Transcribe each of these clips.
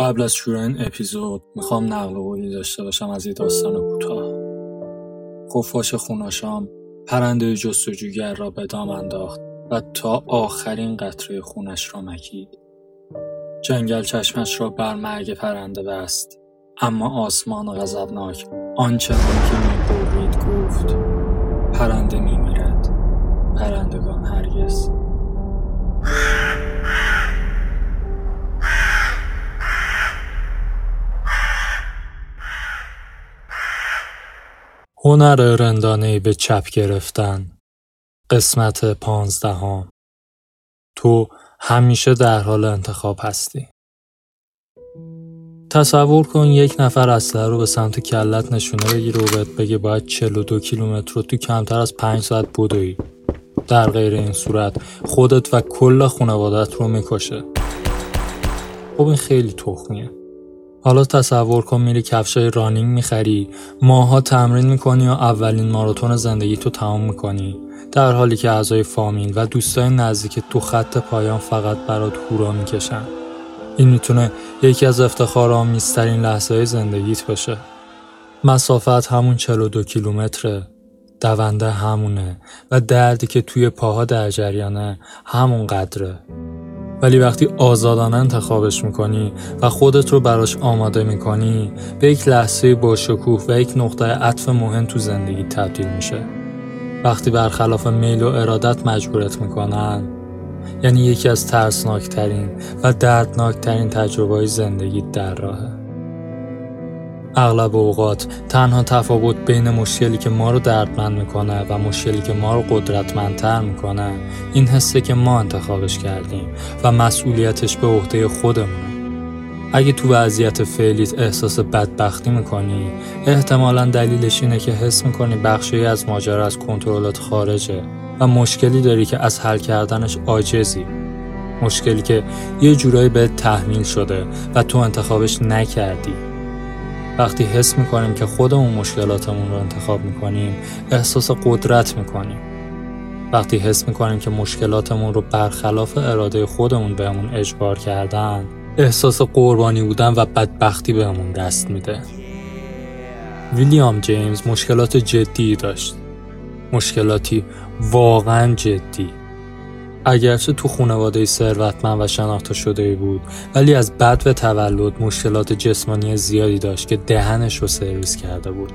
قبل از شروع این اپیزود می‌خوام نقل قولی داشته باشم از یه داستان کوتاه. خفاش خوناشام. پرنده جستجوگر را به دام انداخت و تا آخرین قطره خونش را مکید. جنگل چشمش را بر مرگ پرنده بست. اما آسمان غضبناک آنچنان که می‌برید گفت پرنده میمیرد. پرندگان هرگز هنر رندانه به چپ گرفتن. قسمت پانزدهم. تو همیشه در حال انتخاب هستی. تصور کن یک نفر اسلحه رو به سمت کلت نشونه بگیره و بهت بگه باید 42 کیلومتر رو تو کمتر از 5 ساعت بدوی. در غیر این صورت خودت و کل خانوادت رو می‌کشه. خب این خیلی تخمیه. حالا تصور کن میری کفشای رانینگ می‌خری. ماها تمرین می‌کنی و اولین ماراتون زندگی تو تمام می‌کنی. در حالی که اعضای فامیل و دوستای نزدیک تو خط پایان فقط برات هورا می‌کشن. این می‌تونه یکی از افتخارآمیزترین لحظه های زندگیت باشه. مسافت همون 42 کیلومتره. دونده همونه. و دردی که توی پاها در جریانه همون قدره ولی وقتی آزادانه انتخابش می‌کنی و خودت رو براش آماده می‌کنی به یک لحظه با شکوه و یک نقطه عطف مهم تو زندگی تبدیل میشه. وقتی برخلاف میل و ارادت مجبورت می‌کنن یعنی یکی از ترسناکترین و دردناکترین تجربه های زندگی در راهه. اغلب اوقات تنها تفاوت بین مشکلی که ما رو دردمند می‌کنه و مشکلی که ما رو قدرتمندتر می‌کنه این حسه که ما انتخابش کردیم و مسئولیتش به عهده خودمونه. اگه تو وضعیت فعلیت احساس بدبختی می‌کنی احتمالا دلیلش اینه که حس می‌کنی بخشی از ماجرا از کنترلت خارجه و مشکلی داری که از حل کردنش عاجزی. مشکلی که یه جورایی به تحمیل شده و تو انتخابش نکردی. وقتی حس می‌کنیم که خودمون مشکلاتمون رو انتخاب می‌کنیم احساس قدرت می‌کنیم. وقتی حس می‌کنیم که مشکلاتمون رو برخلاف اراده خودمون بهمون اجبار کردن احساس قربانی بودن و بدبختی بهمون دست میده. ویلیام جیمز مشکلات جدی داشت. مشکلاتی واقعا جدی. اگرچه تو خانواده ثروتمند و شناخته شده بود ولی از بد و تولد مشکلات جسمانی زیادی داشت که دهنش رو سرویس کرده بود.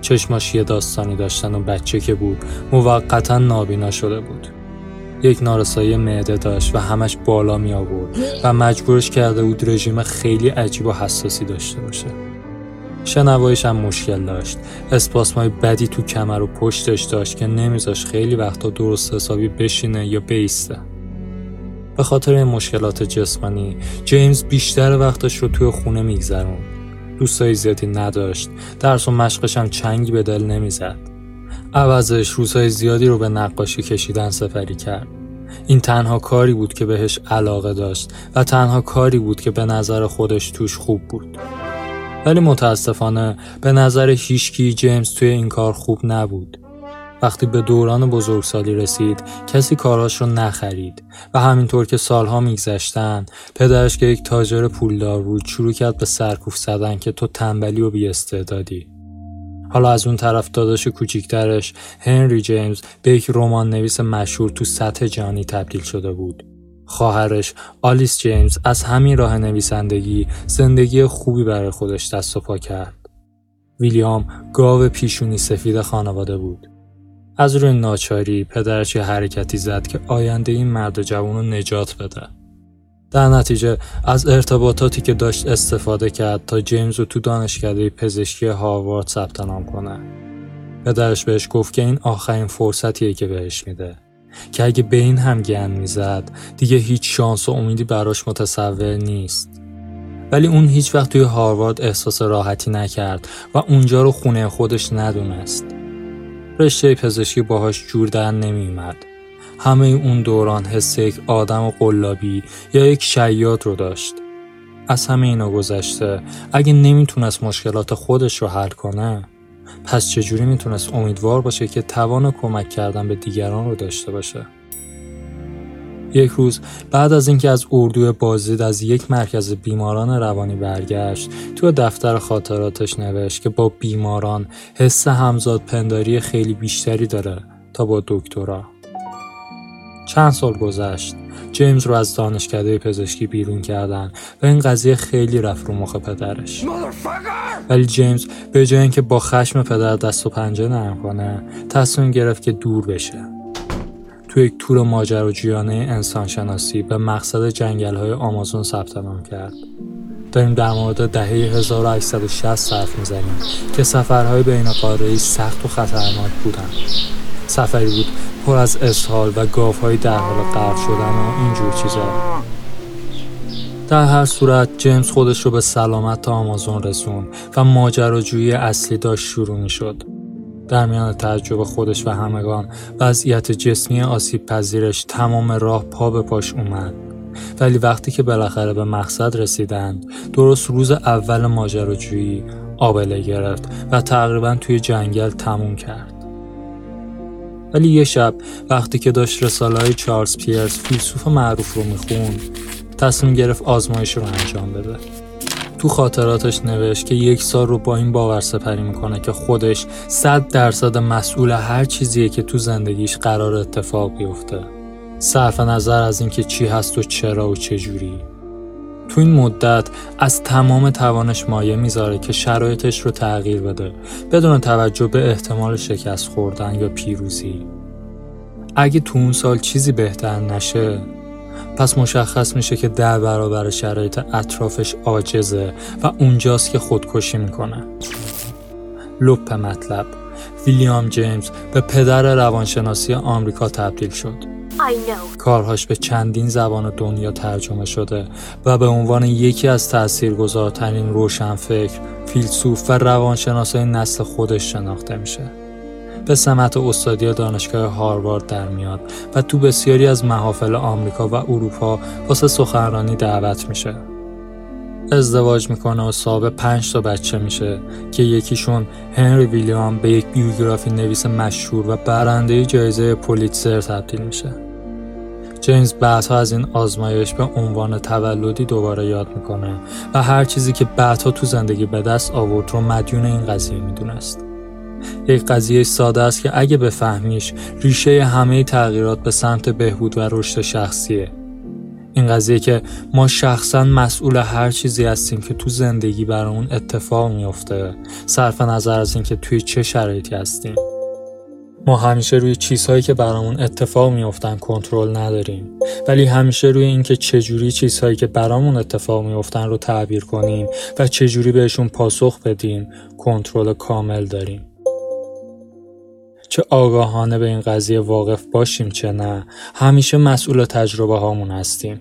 چشماش یه داستانی داشتن و بچه که بود موقتا نابینا شده بود. یک نارسایی معده داشت و همش بالا می آورد و مجبورش کرده بود رژیم خیلی عجیب و حساسی داشته باشه. شنوایش هم مشکل داشت. اسپاسمای بدی تو کمر و پشتش داشت که نمیذاش خیلی وقتا درست حسابی بشینه یا بیسته. به خاطر این مشکلات جسمانی جیمز بیشتر وقتش رو توی خونه میگذرون دوستای زیادی نداشت. درس و مشقش هم چنگی به دل نمی‌زد. عوضش روزهای زیادی رو به نقاشی کشیدن سفری کرد. این تنها کاری بود که بهش علاقه داشت و تنها کاری بود که به نظر خودش توش خوب بود. ولی متاسفانه به نظر هیشکی جیمز توی این کار خوب نبود. وقتی به دوران بزرگسالی رسید کسی کاراش رو نخرید و همینطور که سالها میگذشتن پدرش که یک تاجر پولدار بود شروع کرد به سرکوف زدن که تو تنبلی و بیاستعدادی حالا از اون طرف داداش کوچیکترش هنری جیمز به یک رمان نویس مشهور تو سطح جهانی تبدیل شده بود خواهرش آلیس جیمز از همین راه نویسندگی زندگی خوبی برای خودش دست و پا کرد. ویلیام گاو پیشونی سفید خانواده بود. از روی ناچاری پدرش یه حرکتی زد که آینده این مرد جوان رو نجات بده. در نتیجه از ارتباطاتی که داشت استفاده کرد تا جیمز رو تو دانشکده پزشکی هاروارد ثبت نام کنه. پدرش بهش گفت که این آخرین فرصتیه که بهش میده. که اگه به این هم گن می‌زد دیگه هیچ شانس و امیدی براش متصور نیست. ولی اون هیچ وقت توی هاروارد احساس راحتی نکرد و اونجا رو خونه خودش ندونست. رشته پزشکی باهاش جور در نمیومد همه اون دوران حس یک آدم قلابی یا یک شیاد رو داشت. از همه اینا گذشته اگه نمی‌تونست مشکلات خودش رو حل کنه پس چجوری می‌تونست امیدوار باشه که توان کمک کردن به دیگران رو داشته باشه؟ یک روز بعد از اینکه از اردوی بازدید از یک مرکز بیماران روانی برگشت تو دفتر خاطراتش نوشت که با بیماران حس همزاد پنداری خیلی بیشتری داره تا با دکترا. چند سال گذشت. جیمز رو از دانشکده پزشکی بیرون کردن و این قضیه خیلی رفت رو مخ پدرش. ولی جیمز به جای اینکه با خشم پدر دست و پنجه نرم کنه تصمیم گرفت که دور بشه. تو یک تور ماجراجویانه انسانشناسی به مقصد جنگل های آمازون ثبت نام کرد. داریم در مورد دهه 1860 حرف می‌زنیم که سفرهای بین سخت و خطرناک بودند سفری بود پر از اسهال و گاوهایی در حال غرق شدن و اینجور چیزا. در هر صورت جیمز خودش رو به سلامت تا آمازون رسون و ماجراجویی اصلی داشت شروع می شد. در میان تجربه خودش و همگان وضعیت جسمی آسیب پذیرش تمام راه پا به پاش اومد. ولی وقتی که بالاخره به مقصد رسیدند درست روز اول ماجراجویی آبله گرفت و تقریبا توی جنگل تموم کرد. ولی یه شب وقتی که داشت رساله های چارلز پیرس فیلسوف معروف رو می‌خوند تصمیم گرفت آزمایش رو انجام بده. تو خاطراتش نوشت که یک سال رو با این باور سپری می‌کنه که خودش صد درصد مسئول هر چیزیه که تو زندگیش قرار اتفاق بیفته. صرف نظر از اینکه چی هست و چرا و چجوری. تو این مدت از تمام توانش مایه می‌ذاره که شرایطش رو تغییر بده بدون توجه به احتمال شکست خوردن یا پیروزی. اگه تو اون سال چیزی بهتر نشه پس مشخص میشه که در برابر شرایط اطرافش عاجزه و اونجاست که خودکشی می‌کنه. لپ مطلب ویلیام جیمز به پدر روانشناسی آمریکا تبدیل شد. کارهاش به چندین زبان دنیا ترجمه شده و به عنوان یکی از تاثیرگذارترین روشنفکر، فیلسوف و روانشناسای نسل خودش شناخته میشه. به سمت استادی دانشگاه هاروارد در میاد و تو بسیاری از محافل آمریکا و اروپا واسه سخنرانی دعوت میشه. ازدواج می‌کنه و صاحب پنج تا بچه میشه که یکیشون هنری ویلیام به یک بیوگرافی نویس مشهور و برنده جایزه پولیتزر تبدیل میشه. جیمز بعدها از این آزمایش به عنوان تولدی دوباره یاد می‌کنه و هر چیزی که بعدها تو زندگی به دست آورد رو مدیون این قضیه می‌دونست. یک قضیه ساده است که اگه بفهمیش ریشه همه تغییرات به سمت بهبود و رشد شخصیه. این قضیه که ما شخصا مسئول هر چیزی هستیم که تو زندگی برامون اتفاق میافته صرف نظر از اینکه توی چه شرایطی هستیم. ما همیشه روی چیزهایی که برامون اتفاق میافتن کنترل نداریم. ولی همیشه روی اینکه چجوری چیزهایی که برامون اتفاق میافتن رو تعبیر کنیم و چجوری بهشون پاسخ بدیم کنترل کامل داریم. چه آگاهانه به این قضیه واقف باشیم چه نه همیشه مسئول تجربه هامون هستیم.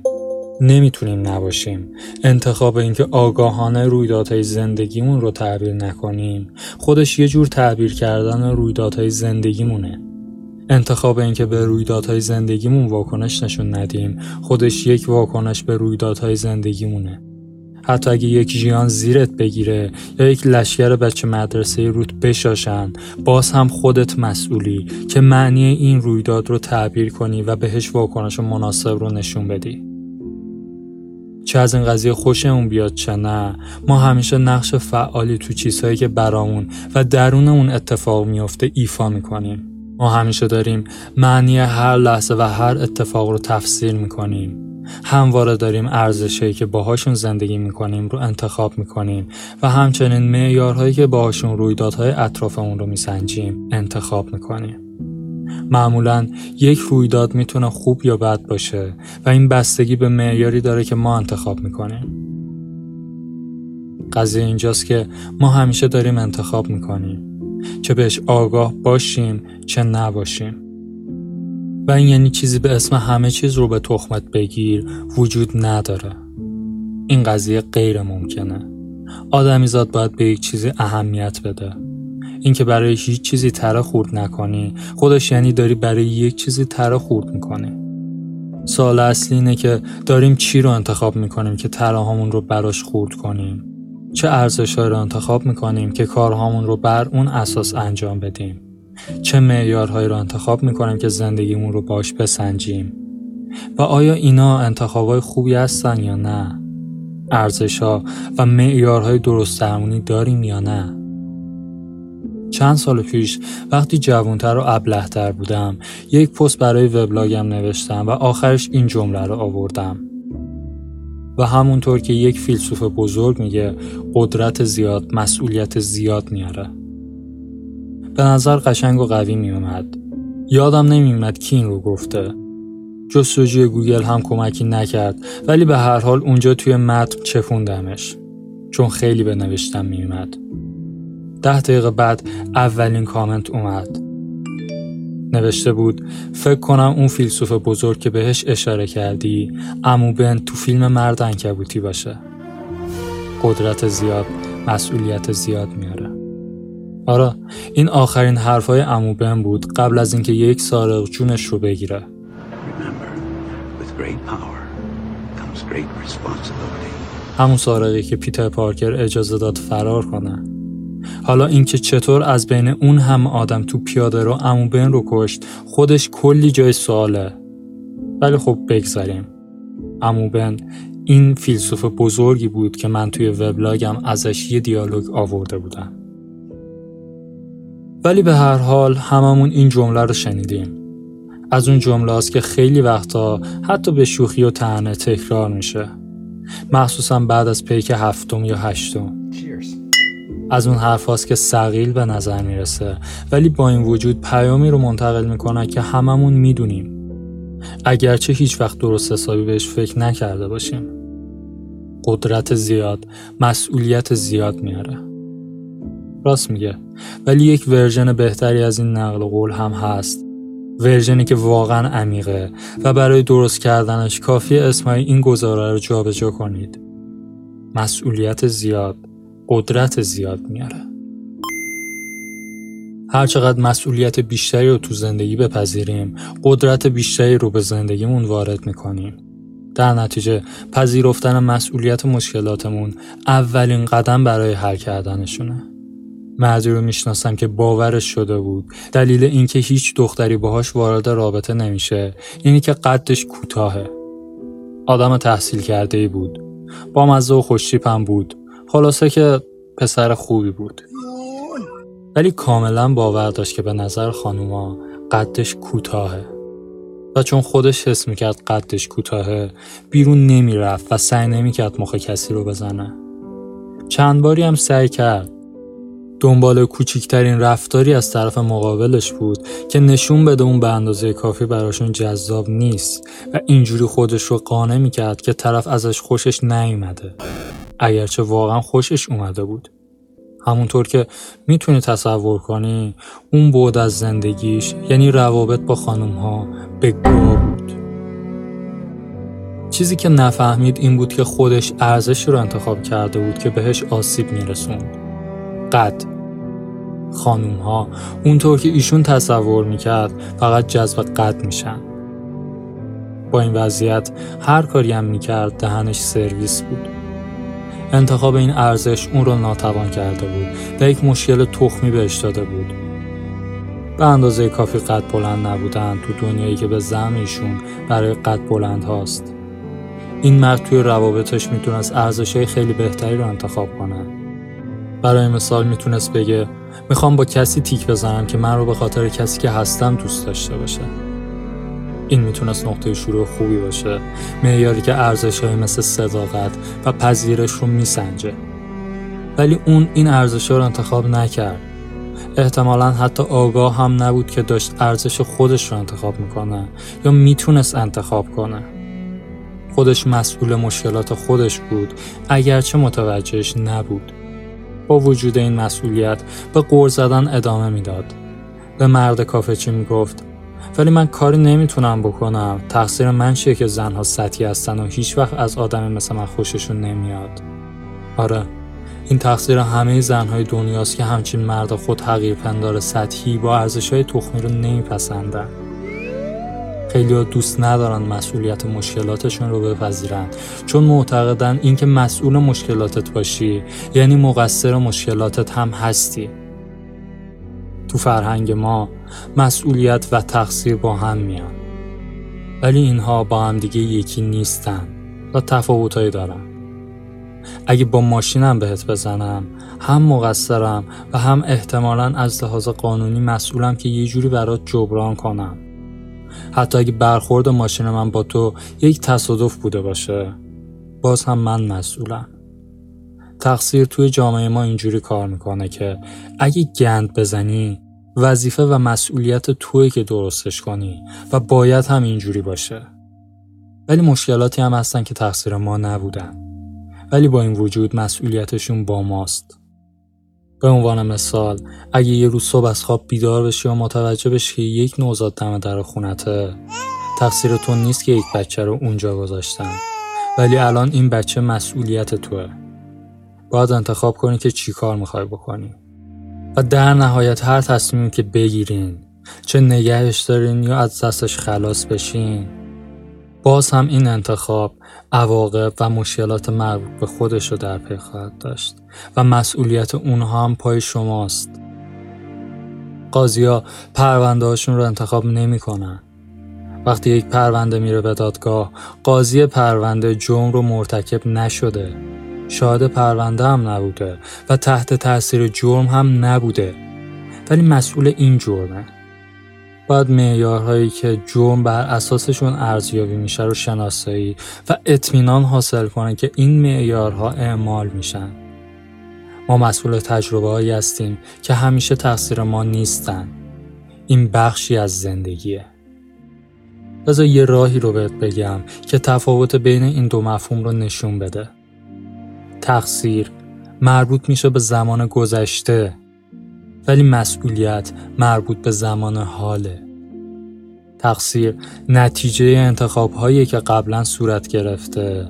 نمی‌تونیم نباشیم. انتخاب اینکه آگاهانه رویدادهای زندگیمون رو تعبیر نکنیم. خودش یه جور تعبیر کردن رویدادهای زندگیمونه. انتخاب اینکه به رویدادهای زندگیمون واکنش نشون ندیم خودش یک واکنش به رویدادهای زندگیمونه. حتی اگه یک جیان زیرت بگیره یا یک لشکر بچه مدرسه روت بشاشن باز هم خودت مسئولی که معنی این رویداد رو تعبیر کنی و بهش واکنش مناسب رو نشون بدی. چه از این قضیه خوشمون بیاد چه نه. ما همیشه نقش فعالی تو چیزهایی که برامون و درون اون اتفاق میافته ایفا می‌کنیم. ما همیشه داریم معنی هر لحظه و هر اتفاق رو تفسیر می‌کنیم. همواره داریم ارزشهایی که باهاشون زندگی می‌کنیم رو انتخاب می‌کنیم و همچنین معیارهایی که باهاشون رویدادهای اطرافمون رو میسنجیم انتخاب می‌کنیم. معمولا یک رویداد می‌تونه خوب یا بد باشه و این بستگی به معیاری داره که ما انتخاب می‌کنیم. قضیه اینجاست که ما همیشه داریم انتخاب می‌کنیم چه بهش آگاه باشیم چه نباشیم. و این یعنی چیزی به اسم همه چیز رو به تخمت بگیر وجود نداره. این قضیه غیر ممکنه. آدمیزاد باید به یک چیزی اهمیت بده. اینکه برای هیچ چیزی تره خورد نکنی. خودش یعنی داری برای یک چیزی تره خورد می‌کنی. سوال اصلی اینه که داریم چی رو انتخاب می‌کنیم که تراهامون رو براش خورد کنیم؟ چه ارزش رو انتخاب می‌کنیم که کارهامون رو بر اون اساس انجام بدیم؟ چه معیارهایی رو انتخاب می‌کنیم که زندگیمون رو باش بسنجیم؟ و آیا اینا انتخابای خوبی هستن یا نه؟ ارزش ها و معیارهای درست درمونی داریم یا نه؟ چند سال پیش وقتی جوانتر و ابلهتر بودم یک پست برای وبلاگم نوشتم و آخرش این جمله رو آوردم. و همونطور که یک فیلسوف بزرگ میگه قدرت زیاد مسئولیت زیاد میاره. به نظر قشنگ و قوی میومد یادم نمیومد کی این رو گفته. جستجوی گوگل هم کمکی نکرد ولی به هر حال اونجا توی متن چفوندمش چون خیلی به نوشتم میومد ده دقیقه بعد اولین کامنت اومد. نوشته بود فکر کنم اون فیلسوف بزرگ که بهش اشاره کردی امو بن تو فیلم مرد انکبوتی باشه. قدرت زیاد مسئولیت زیاد میاره. آره این آخرین حرفای امو بن بود قبل از اینکه یک سارق جونش رو بگیره. همون سارقی که پیتر پارکر اجازه داد فرار کنه. حالا اینکه چطور از بین اون هم آدم تو پیاده رو امو بن رو کشت خودش کلی جای سواله. ولی خب بگذاریم. امو بن این فیلسوف بزرگی بود که من توی وبلاگم ازش یه دیالوگ آورده بودم. ولی به هر حال هممون این جمله رو شنیدیم. از اون جمله است که خیلی وقتا حتی به شوخی و تنه تکرار میشه. مخصوصا بعد از پیک هفتم یا هشتم. از اون حرف که سقیل به نظر می‌رسه. ولی با این وجود پیامی رو منتقل می‌کنه که هممون می‌دونیم. اگرچه هیچ وقت درست حسابی بهش فکر نکرده باشیم. قدرت زیاد مسئولیت زیاد میاره. راست میگه. ولی یک ورژن بهتری از این نقل قول هم هست. ورژنی که واقعا عمیقه و برای درست کردنش کافی اسمای این گزاره رو جابجا کنید. مسئولیت زیاد قدرت زیاد میاره. هرچقدر مسئولیت بیشتری رو تو زندگی بپذیریم قدرت بیشتری رو به زندگیمون وارد می‌کنیم. در نتیجه پذیرفتن مسئولیت مشکلاتمون اولین قدم برای حل کردنشونه. مردی رو می‌شناسم که باورش شده بود. دلیل اینکه هیچ دختری باهاش وارد رابطه نمیشه یعنی که قدش کوتاهه. آدم تحصیل کرده ای بود. با مزه و خوشتیپم بود. خلاصه که پسر خوبی بود. ولی کاملا باور داشت که به نظر خانوما قدش کوتاهه. و چون خودش حس می‌کرد قدش کوتاهه بیرون نمی‌رفت و سعی نمی‌کرد مخ کسی رو بزنه. چند باری هم سعی کرد. دنبال کوچیکترین رفتاری از طرف مقابلش بود که نشون بده اون به اندازه کافی براشون جذاب نیست و اینجوری خودش رو قانع می‌کرد که طرف ازش خوشش نیومده. اگرچه واقعا خوشش اومده بود. همونطور که می‌تونی تصور کنی اون بود از زندگیش یعنی روابط با خانوم ها به گا بود. چیزی که نفهمید این بود که خودش ارزشی رو انتخاب کرده بود که بهش آسیب میرسوند. قد. خانوم ها اونطور که ایشون تصور می‌کرد فقط جذب قد میشن. با این وضعیت هر کاری هم می‌کرد دهنش سرویس بود. انتخاب این ارزش اون رو ناتوان کرده بود و یک مشکل تخمی بهش داده بود. به اندازه کافی قد بلند نبودن تو دنیایی که به زم ایشون برای قد بلند هاست. این مرد توی روابطش می‌تونست ارزش خیلی بهتری رو انتخاب کنه. برای مثال می‌تونست بگه می‌خوام با کسی تیک بزنم که من رو به خاطر کسی که هستم دوست داشته باشه. این می‌تونست نقطه شروع خوبی باشه. معیاری که ارزش های مثل صداقت و پذیرش رو میسنجه. ولی اون این ارزش رو انتخاب نکرد. احتمالا حتی آگاه هم نبود که داشت ارزش خودش رو انتخاب می‌کنه یا می‌تونست انتخاب کنه. خودش مسئول مشکلات خودش بود اگرچه متوجهش نبود. با وجود این مسئولیت به قور زدن ادامه می‌داد. به مرد کافه چی می‌گفت ولی من کاری نمی‌تونم بکنم. تقصیر من چیه که زنها سطحی هستن و هیچ وقت از آدم مثل من خوششون نمیاد؟ آره این تقصیر همه زنهای دنیاست که همچین مرد خود حقیر پندار سطحی با ارزش های تخمی رو نمیپسندن. خیلی دوست ندارن مسئولیت مشکلاتشون رو بپذیرن. چون معتقدن اینکه مسئول مشکلاتت باشی یعنی مقصر مشکلاتت هم هستی. تو فرهنگ ما مسئولیت و تقصیر با هم میان. ولی اینها با هم دیگه یکی نیستن و تفاوتهایی دارن. اگه با ماشینم بهت بزنم هم مقصرم و هم احتمالا از لحاظ قانونی مسئولم که یه جوری برات جبران کنم. حتی اگه برخورد ماشین من با تو یک تصادف بوده باشه باز هم من مسئولم. تقصیر توی جامعه ما اینجوری کار می‌کنه که اگه گند بزنی وظیفه و مسئولیت توی که درستش کنی و باید هم اینجوری باشه. ولی مشکلاتی هم هستن که تقصیر ما نبودن. ولی با این وجود مسئولیتشون با ماست. به عنوان مثال اگه یه روز صبح از خواب بیدار بشی و متوجه بشی که یک نوزاد دم در خونته تقصیر تو نیست که یک بچه رو اونجا گذاشتن. ولی الان این بچه مسئولیت توه. باید انتخاب کنی که چی کار می‌خوای بکنی. و در نهایت هر تصمیمی که بگیرین چه نگهش دارین یا از دستش خلاص بشین باز هم این انتخاب عواقب و مشکلات مربوط به خودش رو در پی خواهد داشت و مسئولیت اونها هم پای شماست قاضی ها پرونده هاشون رو انتخاب نمی کنن. وقتی یک پرونده میره به دادگاه قاضی پرونده جرم رو مرتکب نشده شاهد پرونده هم نبوده و تحت تاثیر جرم هم نبوده. ولی مسئول این جرمه. باید معیارهایی که جرم بر اساسشون ارزیابی میشه رو شناسایی و اطمینان حاصل کنه که این معیارها اعمال میشن. ما مسئول تجربه هایی هستیم که همیشه تقصیر ما نیستن. این بخشی از زندگیه. بذار یه راهی رو بهت بگم که تفاوت بین این دو مفهوم رو نشون بده. تقصیر مربوط میشه به زمان گذشته ولی مسئولیت مربوط به زمان حاله. تقصیر نتیجه انتخاب هایی که قبلا صورت گرفته.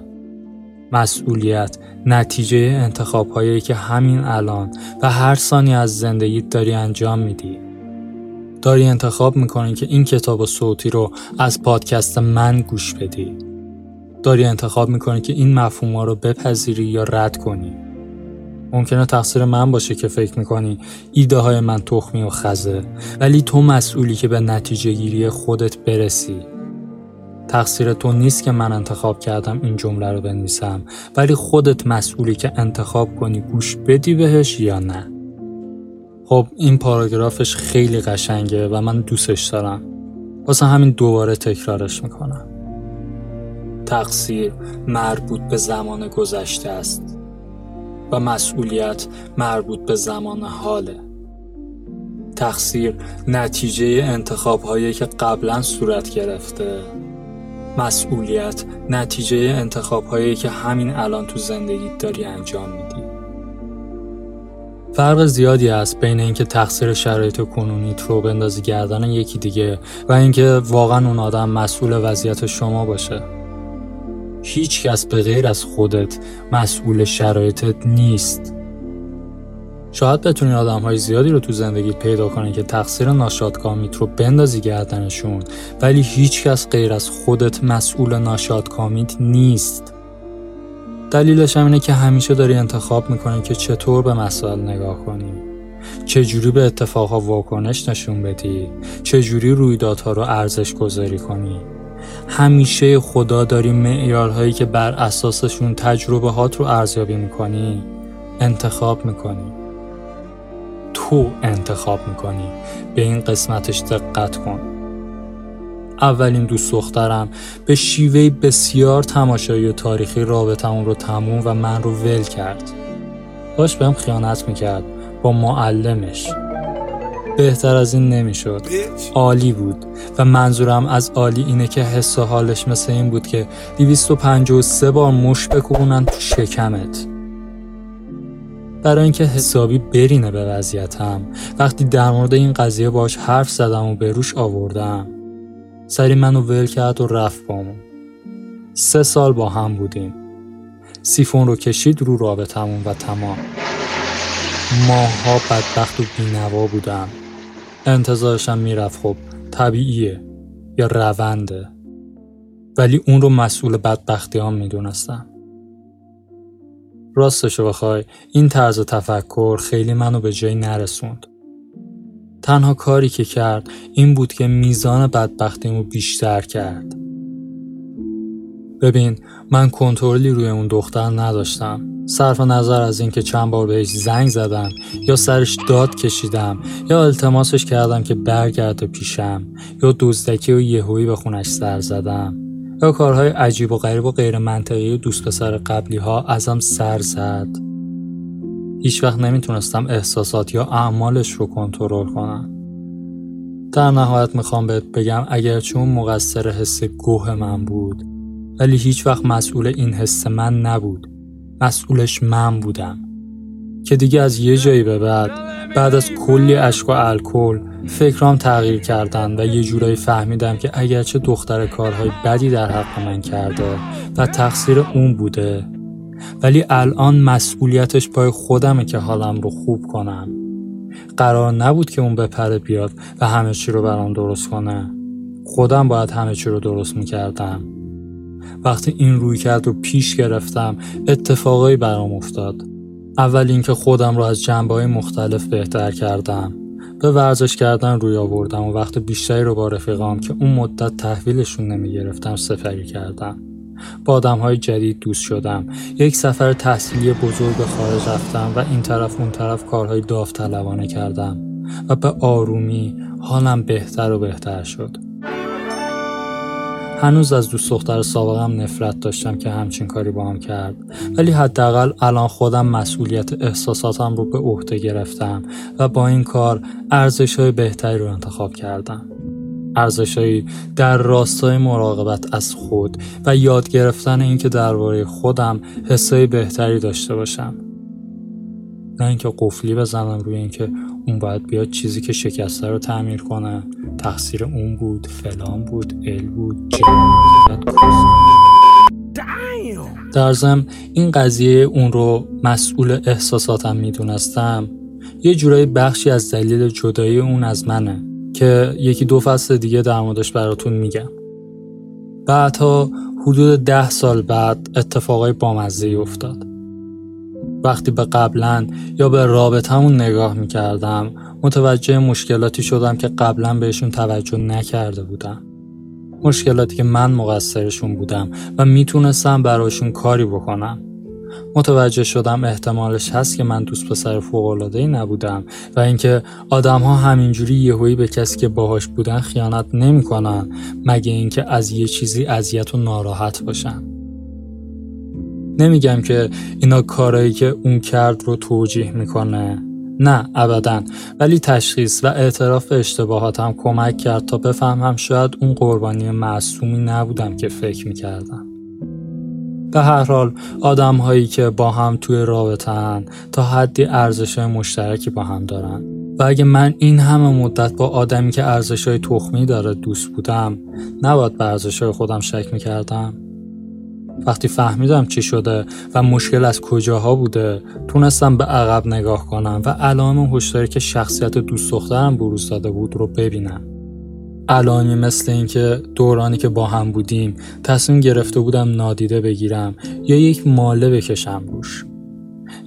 مسئولیت نتیجه انتخاب هایی که همین الان و هر ثانی از زندگی داری انجام میدی. داری انتخاب می‌کنی که این کتاب صوتی رو از پادکست من گوش بدی. داری انتخاب می‌کنی که این مفهوم ها رو بپذیری یا رد کنی؟ ممکنه تقصیر من باشه که فکر می‌کنی ایده های من تخمی و خزه ولی تو مسئولی که به نتیجه گیری خودت برسی. تقصیر تو نیست که من انتخاب کردم این جمله رو بنویسم ولی خودت مسئولی که انتخاب کنی گوش بدی بهش یا نه. خب این پاراگرافش خیلی قشنگه و من دوستش دارم. واسه همین دوباره تکرارش می‌کنم. تقصیر مربوط به زمان گذشته است و مسئولیت مربوط به زمان حاله. تقصیر نتیجه انتخاب هایی که قبلا صورت گرفته. مسئولیت نتیجه انتخاب هایی که همین الان تو زندگی داری انجام میدی. فرق زیادی است بین اینکه تقصیر شرایط کنونیت رو بندازی گردن یکی دیگه و اینکه واقعا اون آدم مسئول وضعیت شما باشه. هیچ کس به غیر از خودت مسئول شرایطت نیست. شاید بتونی آدم های زیادی رو تو زندگی پیدا کنی که تقصیر ناشادکامیت رو بندازی گردنشون ولی هیچ کس غیر از خودت مسئول ناشادکامیت نیست. دلیلش هم اینه که همیشه داری انتخاب می‌کنی که چطور به مسائل نگاه کنی. چجوری به اتفاقها واکنش نشون بدی؟ چجوری رویدادها رو ارزش گذاری کنی؟ همیشه خدا داری معیارهایی که بر اساسشون تجربه هات رو ارزیابی می‌کنی انتخاب می‌کنی. تو انتخاب می‌کنی. به این قسمتش دقت کن. اولین دوست دخترم به شیوه بسیار تماشایی و تاریخی رابطمون رو تموم و من رو ول کرد. داشت بهم خیانت می‌کرد. با معلمش. بهتر از این نمی‌شد. عالی بود. و منظورم از عالی اینه که حس و حالش مثل این بود که 253 بار مش بکوبونن تو شکمت. برای اینکه حسابی برینه به وضعیتم. وقتی در مورد این قضیه باش حرف زدم و به روش آوردم. سری منو ول کرد و رفت بامون سه سال با هم بودیم. سیفون رو کشید رو رابطمون و تمام. ماها بدبخت و بینوا بودم. انتظارشم می‌رفت خب طبیعیه یا رونده؟ ولی اون رو مسئول بدبختی هم می‌دونستم. راستشو بخوای این طرز تفکر خیلی منو به جایی نرسوند. تنها کاری که کرد این بود که میزان بدبختیمو بیشتر کرد. ببین من کنترلی روی اون دختر نداشتم. صرف نظر از اینکه چند بار بهش زنگ زدم یا سرش داد کشیدم یا التماسش کردم که برگرده پیشم یا دزدکی و یهویی به خونش سر زدم یا کارهای عجیب و غریب و غیر منطقی دوست پسر قبلی ها ازم سر زد. هیچ وقت نمی‌تونستم احساسات یا اعمالش رو کنترل کنم. در نهایت می‌خوام بهت بگم اگرچه اون مقصر حس گوه من بود ولی هیچ وقت مسئول این حس من نبود. مسئولش من بودم. که دیگه از یه جایی به بعد بعد از کلی اشک و الکل فکرام تغییر کردن و یه جورایی فهمیدم که اگرچه دختر کارهای بدی در حق من کرده و تقصیر اون بوده ولی الان مسئولیتش پای خودمه که حالم رو خوب کنم. قرار نبود که اون بپره بیاد و همه چی رو برام درست کنه. خودم باید همه چی رو درست می‌کردم. وقتی این روی کرد و پیش گرفتم اتفاقایی برام افتاد. اول اینکه خودم رو از جنبه مختلف بهتر کردم. به ورزش کردن روی آوردم و وقت بیشتری رو با رفیقام که اون مدت تحویلشون نمی گرفتم سفری کردم. با آدم های جدید دوست شدم. یک سفر تحصیلی بزرگ به خارج رفتم و این طرف اون طرف کارهای داوطلبانه کردم و به آرومی حالم بهتر و بهتر شد. هنوز از دوست دختر سابقم نفرت داشتم که همچین کاری با هم کرد. ولی حداقل الان خودم مسئولیت احساساتم رو به عهده گرفتم و با این کار ارزش های بهتری رو انتخاب کردم. ارزشهایی در راستای مراقبت از خود و یاد گرفتن اینکه درباره خودم حسای بهتری داشته باشم. نه اینکه قفلی بزنم روی اینکه اون باید بیاد چیزی که شکسته رو تعمیر کنه. تقصیر اون بود فلان بود ال بود در ضمن این قضیه اون رو مسئول احساساتم می‌دونستم. یه جورایی بخشی از دلیل جدایی اون از منه که یکی دو فصل دیگه در موردش براتون میگم. بعدها حدود ده سال بعد اتفاقای بامزه افتاد. وقتی به قبلا یا به رابطمون نگاه می‌کردم متوجه مشکلاتی شدم که قبلا بهشون توجه نکرده بودم. مشکلاتی که من مقصرشون بودم و می‌تونستم براشون کاری بکنم. متوجه شدم احتمالش هست که من دوست پسر ای نبودم و اینکه آدم ها همینجوری یهویی به کسی که باهاش بودن خیانت نمی‌کنن مگه اینکه از یه چیزی اذیت و ناراحت باشن. نمیگم که اینا کارایی که اون کرد رو توجیه می‌کنه. نه ابدا. ولی تشخیص و اعتراف به اشتباهاتم کمک کرد تا بفهمم شاید اون قربانی معصومی نبودم که فکر می‌کردم. به هر حال آدم هایی که با هم توی رابطن تا حدی ارزش مشترکی با هم دارن. و اگه من این همه مدت با آدمی که ارزش های تخمی داره دوست بودم نباید به ارزش های خودم شک می‌کردم. وقتی فهمیدم چی شده و مشکل از کجاها بوده تونستم به عقب نگاه کنم و علائم هشداری که شخصیت دوست دخترم بروز داده بود رو ببینم. علائمی مثل اینکه دورانی که با هم بودیم تصمیم گرفته بودم نادیده بگیرم یا یک ماله بکشم روش.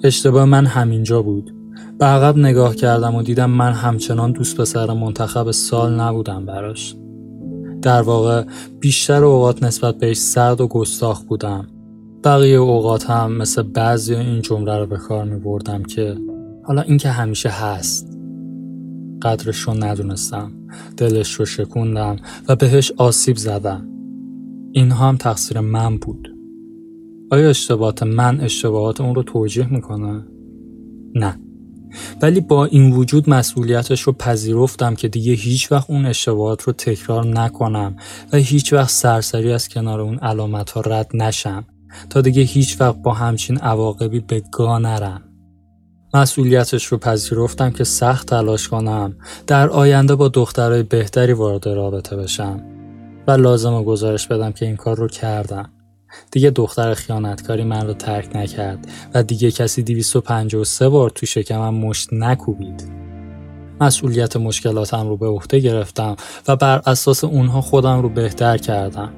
اشتباه من همینجا بود. به عقب نگاه کردم و دیدم من همچنان دوست پسر منتخب سال نبودم براش. در واقع بیشتر اوقات نسبت بهش سرد و گستاخ بودم. بقیه اوقات هم مثل بعضی این جمله رو به کار می بردم که حالا این که همیشه هست. قدرش رو ندونستم دلش رو شکوندم و بهش آسیب زدم. این هم تقصیر من بود. آیا اشتباهات من اشتباهات اون رو توجیه می‌کنه؟ نه. ولی با این وجود مسئولیتش رو پذیرفتم که دیگه هیچ وقت اون اشتباهات رو تکرار نکنم و هیچ وقت سرسری از کنار اون علامت ها رد نشم تا دیگه هیچ وقت با همچین عواقبی به گا نرم. مسئولیتش رو پذیرفتم که سخت تلاش کنم در آینده با دخترای بهتری وارد رابطه بشم و لازم گزارش بدم که این کار رو کردم. دیگه دختر خیانتکاری من رو ترک نکرد و دیگه کسی 253 بار تو شکمم مشت نکوبید. مسئولیت مشکلاتم رو به عهده گرفتم و بر اساس اونها خودم رو بهتر کردم.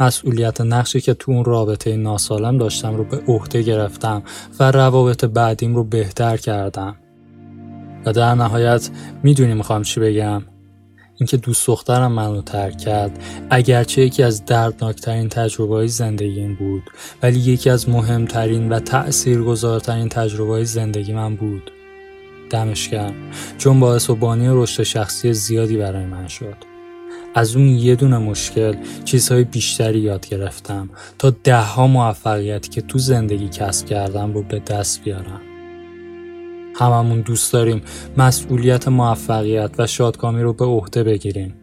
مسئولیت نقشی که تو اون رابطه ناسالم داشتم رو به عهده گرفتم و روابط بعدیم رو بهتر کردم. و در نهایت می‌دونی می‌خوام چی بگم؟ اینکه دوست دخترم منو ترک کرد. اگرچه یکی از دردناکترین تجربه های زندگیم بود ولی یکی از مهمترین و تأثیرگذارترین تجربه های زندگی من بود. دمش کرد چون باعث و بانی رشد شخصی زیادی برای من شد. از اون یه دونه مشکل چیزهای بیشتری یاد گرفتم تا ده ها موفقیتی که تو زندگی کسب کردم رو به دست بیارم. هممون دوست داریم مسئولیت موفقیت و شادکامی رو به عهده بگیریم.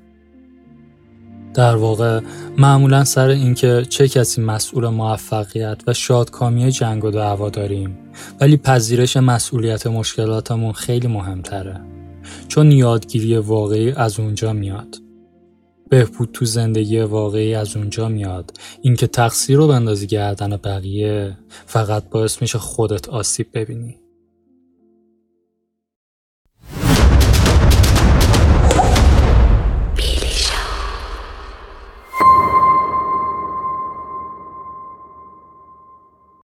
در واقع معمولا سر اینکه چه کسی مسئول موفقیت و شادکامی جنگ و دعوا داریم ولی پذیرش مسئولیت مشکلاتمون خیلی مهمتره. چون یادگیری واقعی از اونجا میاد. بهبود تو زندگی واقعی از اونجا میاد. اینکه تقصیر رو بندازی گردن بقیه فقط باعث میشه خودت آسیب ببینی.